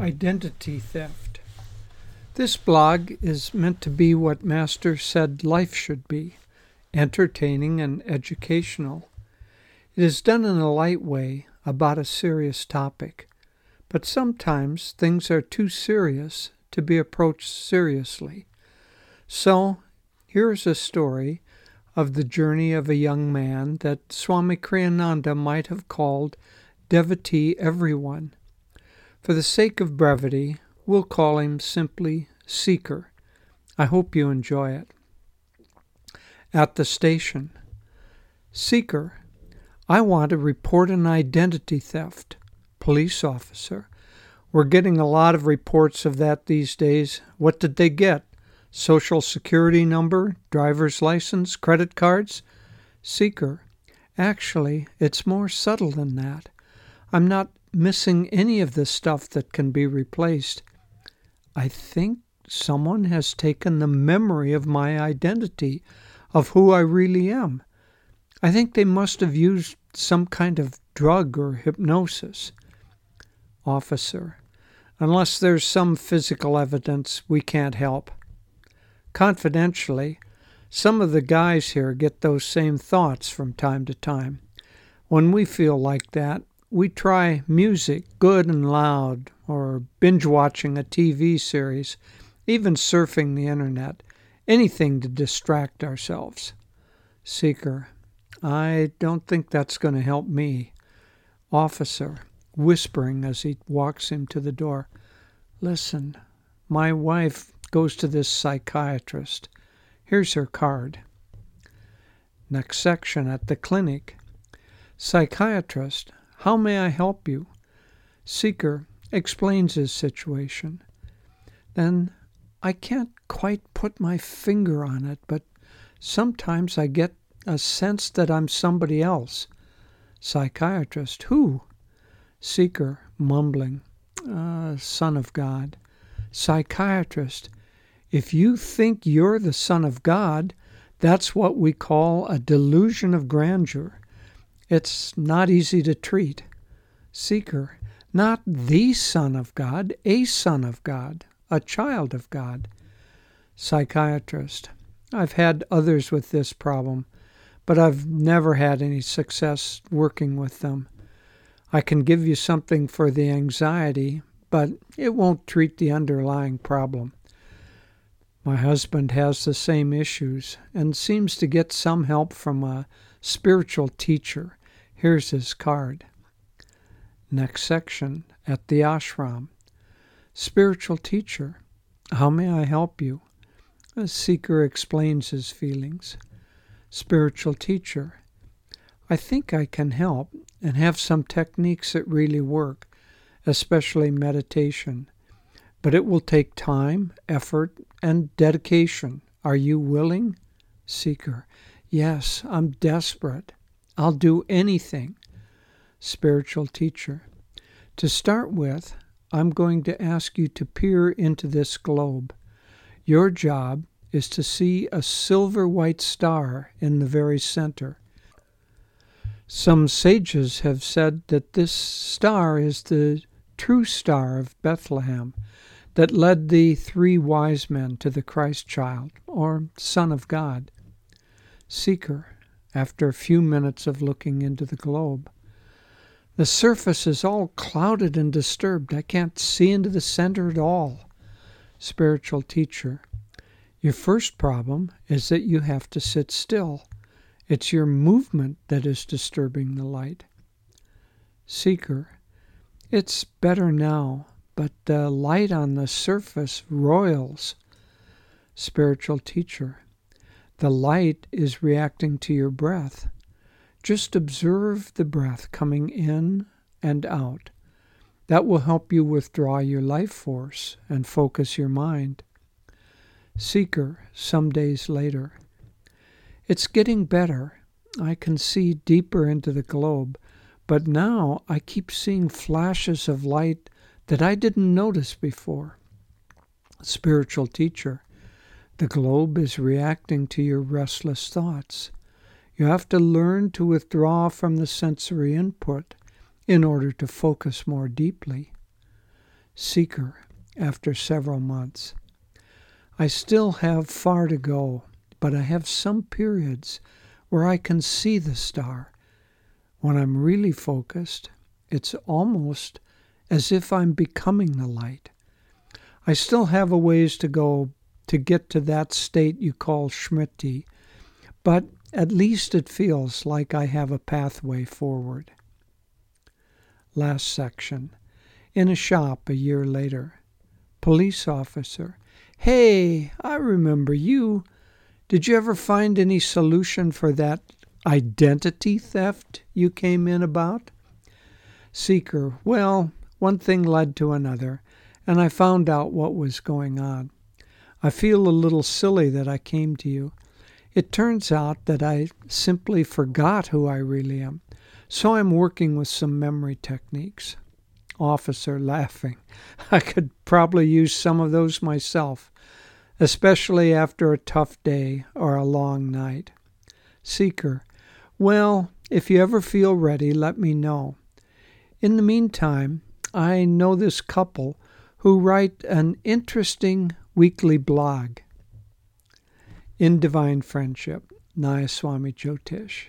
Identity Theft. This blog is meant to be what Master said life should be entertaining and educational. It is done in a light way about a serious topic, but sometimes things are too serious to be approached seriously. So, here is a story of the journey of a young man that Swami Kriyananda might have called devotee everyone. For the sake of brevity, we'll call him simply Seeker. I hope you enjoy it. At the station, Seeker, I want to report an identity theft. Police officer, we're getting a lot of reports of that these days. What did they get? Social security number, driver's license, credit cards? Seeker, actually, it's more subtle than that. I'm not missing any of the stuff that can be replaced. I think someone has taken the memory of my identity, of who I really am. I think they must have used some kind of drug or hypnosis. Officer, unless there's some physical evidence, we can't help. Confidentially, some of the guys here get those same thoughts from time to time. When we feel like that, we try music, good and loud, or binge watching a TV series, even surfing the internet, anything to distract ourselves. Seeker, I don't think that's going to help me. Officer, whispering as he walks him to the door, Listen, my wife goes to this psychiatrist. Here's her card. Next section at the clinic. Psychiatrist, how may I help you? Seeker explains his situation. Then I can't quite put my finger on it, but sometimes I get a sense that I'm somebody else. Psychiatrist, who? Seeker, mumbling, uh, Son of God. Psychiatrist, if you think you're the Son of God, that's what we call a delusion of grandeur. It's not easy to treat. Seeker, not the Son of God, a Son of God, a child of God. Psychiatrist, I've had others with this problem, but I've never had any success working with them. I can give you something for the anxiety, but it won't treat the underlying problem. My husband has the same issues and seems to get some help from a spiritual teacher Here's his card. Next section at the ashram. Spiritual teacher, how may I help you? A seeker explains his feelings. Spiritual teacher, I think I can help and have some techniques that really work, especially meditation. But it will take time, effort, and dedication. Are you willing? Seeker, yes, I'm desperate. I'll do anything. Spiritual teacher. To start with, I'm going to ask you to peer into this globe. Your job is to see a silver white star in the very center. Some sages have said that this star is the true star of Bethlehem that led the three wise men to the Christ child, or Son of God. Seeker, after a few minutes of looking into the globe. The surface is all clouded and disturbed. I can't see into the center at all. Spiritual teacher, your first problem is that you have to sit still. It's your movement that is disturbing the light. Seeker, it's better now, but the light on the surface roils. Spiritual teacher, the light is reacting to your breath. Just observe the breath coming in and out. That will help you withdraw your life force and focus your mind. Seeker, some days later. It's getting better. I can see deeper into the globe, but now I keep seeing flashes of light that I didn't notice before. Spiritual teacher. The globe is reacting to your restless thoughts. You have to learn to withdraw from the sensory input in order to focus more deeply. Seeker, after several months. I still have far to go, but I have some periods where I can see the star. When I'm really focused, it's almost as if I'm becoming the light. I still have a ways to go to get to that state you call Smriti, but at least it feels like I have a pathway forward. Last section. In a shop a year later. Police officer. Hey, I remember you. Did you ever find any solution for that identity theft you came in about? Seeker. Well, one thing led to another, and I found out what was going on. I feel a little silly that I came to you. It turns out that I simply forgot who I really am, so I'm working with some memory techniques. Officer laughing. I could probably use some of those myself, especially after a tough day or a long night. Seeker. Well, if you ever feel ready, let me know. In the meantime, I know this couple who write an interesting weekly blog. In Divine Friendship, Nayaswami Jyotish.